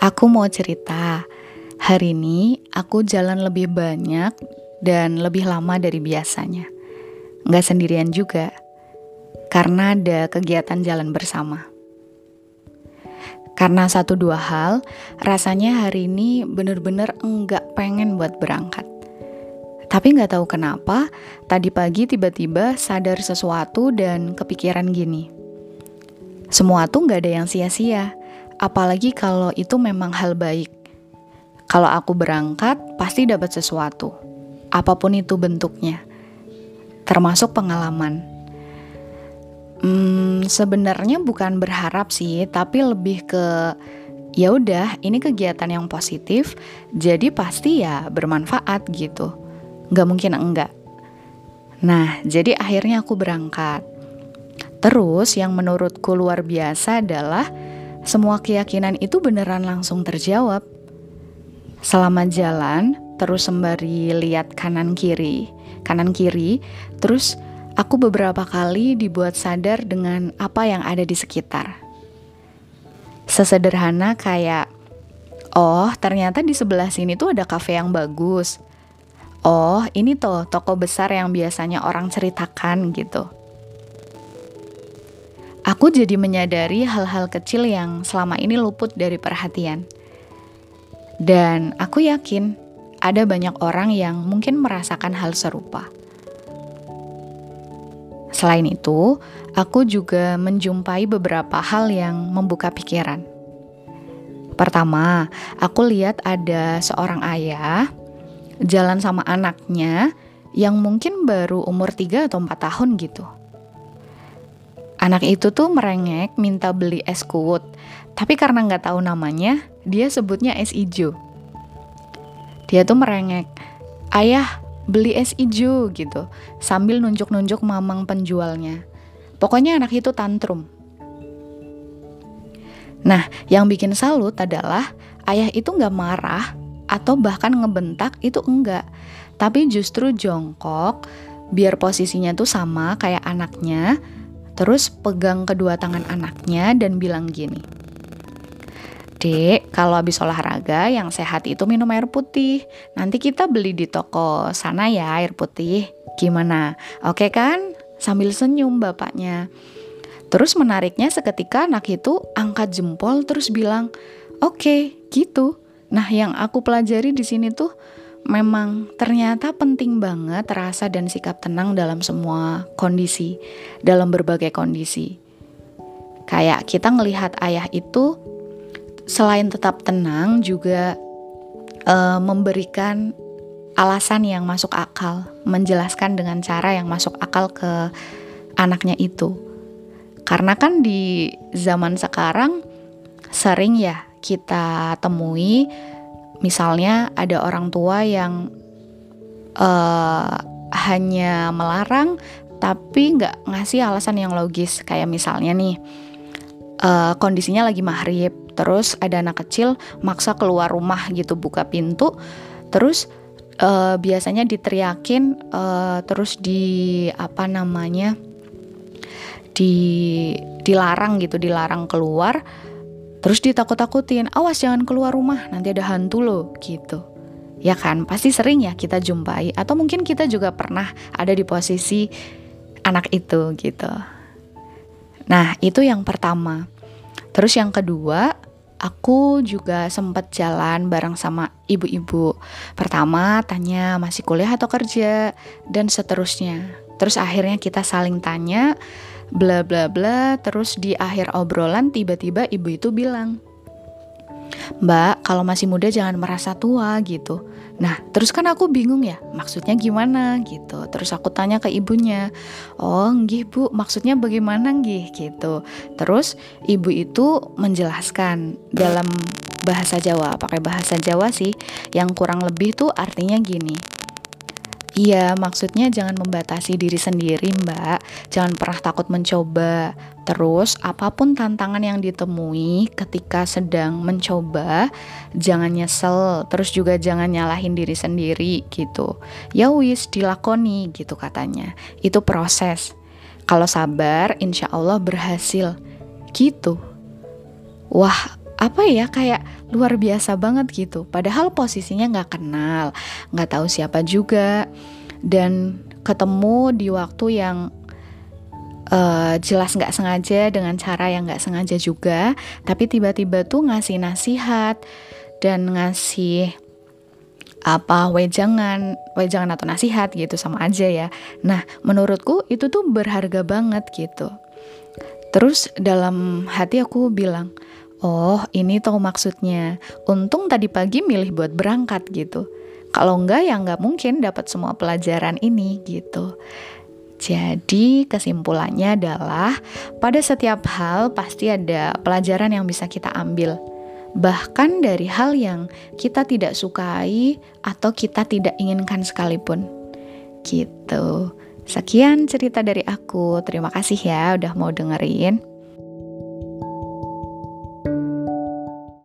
Aku mau cerita. Hari ini aku jalan lebih banyak dan lebih lama dari biasanya. Nggak sendirian juga, karena ada kegiatan jalan bersama. Karena satu dua hal, rasanya hari ini bener-bener enggak pengen buat berangkat. Tapi nggak tahu kenapa, tadi pagi tiba-tiba sadar sesuatu dan kepikiran gini. Semua tuh nggak ada yang sia-sia apalagi kalau itu memang hal baik. Kalau aku berangkat, pasti dapat sesuatu, apa pun itu bentuknya, termasuk pengalaman. Hmm, sebenarnya bukan berharap sih, tapi lebih ke ya udah, ini kegiatan yang positif, jadi pasti ya bermanfaat gitu. Gak mungkin enggak. Nah, jadi akhirnya aku berangkat. Terus yang menurutku luar biasa adalah semua keyakinan itu beneran langsung terjawab. Selama jalan, terus sembari lihat kanan kiri, kanan kiri, terus aku beberapa kali dibuat sadar dengan apa yang ada di sekitar. Sesederhana kayak, oh ternyata di sebelah sini tuh ada kafe yang bagus. Oh ini tuh toko besar yang biasanya orang ceritakan gitu aku jadi menyadari hal-hal kecil yang selama ini luput dari perhatian. Dan aku yakin ada banyak orang yang mungkin merasakan hal serupa. Selain itu, aku juga menjumpai beberapa hal yang membuka pikiran. Pertama, aku lihat ada seorang ayah jalan sama anaknya yang mungkin baru umur 3 atau 4 tahun gitu Anak itu tuh merengek minta beli es kuwut, tapi karena nggak tahu namanya, dia sebutnya es ijo. Dia tuh merengek, ayah beli es ijo gitu, sambil nunjuk-nunjuk mamang penjualnya. Pokoknya anak itu tantrum. Nah, yang bikin salut adalah ayah itu nggak marah atau bahkan ngebentak itu enggak, tapi justru jongkok biar posisinya tuh sama kayak anaknya, Terus pegang kedua tangan anaknya dan bilang gini. Dek, kalau habis olahraga yang sehat itu minum air putih. Nanti kita beli di toko sana ya air putih. Gimana? Oke kan? Sambil senyum bapaknya. Terus menariknya seketika anak itu angkat jempol terus bilang, "Oke, gitu." Nah, yang aku pelajari di sini tuh memang ternyata penting banget rasa dan sikap tenang dalam semua kondisi, dalam berbagai kondisi. Kayak kita ngelihat ayah itu selain tetap tenang juga uh, memberikan alasan yang masuk akal, menjelaskan dengan cara yang masuk akal ke anaknya itu. Karena kan di zaman sekarang sering ya kita temui Misalnya ada orang tua yang uh, hanya melarang tapi nggak ngasih alasan yang logis. Kayak misalnya nih uh, kondisinya lagi maghrib terus ada anak kecil maksa keluar rumah gitu buka pintu terus uh, biasanya diteriakin uh, terus di apa namanya di dilarang gitu dilarang keluar Terus ditakut-takutin, awas jangan keluar rumah, nanti ada hantu loh, gitu. Ya kan, pasti sering ya kita jumpai, atau mungkin kita juga pernah ada di posisi anak itu, gitu. Nah, itu yang pertama. Terus yang kedua, aku juga sempat jalan bareng sama ibu-ibu. Pertama tanya masih kuliah atau kerja, dan seterusnya. Terus akhirnya kita saling tanya, bla bla bla terus di akhir obrolan tiba-tiba ibu itu bilang Mbak, kalau masih muda jangan merasa tua gitu. Nah, terus kan aku bingung ya, maksudnya gimana gitu. Terus aku tanya ke ibunya, oh nggih bu, maksudnya bagaimana nggih gitu. Terus ibu itu menjelaskan dalam bahasa Jawa, pakai bahasa Jawa sih, yang kurang lebih tuh artinya gini. Iya, maksudnya jangan membatasi diri sendiri, Mbak. Jangan pernah takut mencoba. Terus, apa pun tantangan yang ditemui ketika sedang mencoba, jangan nyesel. Terus juga jangan nyalahin diri sendiri gitu. Ya wis, dilakoni gitu katanya. Itu proses. Kalau sabar, insya Allah berhasil. Gitu. Wah, apa ya kayak luar biasa banget gitu. Padahal posisinya nggak kenal nggak tahu siapa juga. Dan ketemu di waktu yang uh, jelas nggak sengaja dengan cara yang nggak sengaja juga. Tapi tiba-tiba tuh ngasih nasihat dan ngasih apa wejangan wejangan atau nasihat gitu sama aja ya. Nah menurutku itu tuh berharga banget gitu. Terus dalam hati aku bilang Oh, ini tahu maksudnya. Untung tadi pagi milih buat berangkat gitu. Kalau enggak ya enggak mungkin dapat semua pelajaran ini gitu. Jadi kesimpulannya adalah pada setiap hal pasti ada pelajaran yang bisa kita ambil. Bahkan dari hal yang kita tidak sukai atau kita tidak inginkan sekalipun. Gitu. Sekian cerita dari aku. Terima kasih ya udah mau dengerin.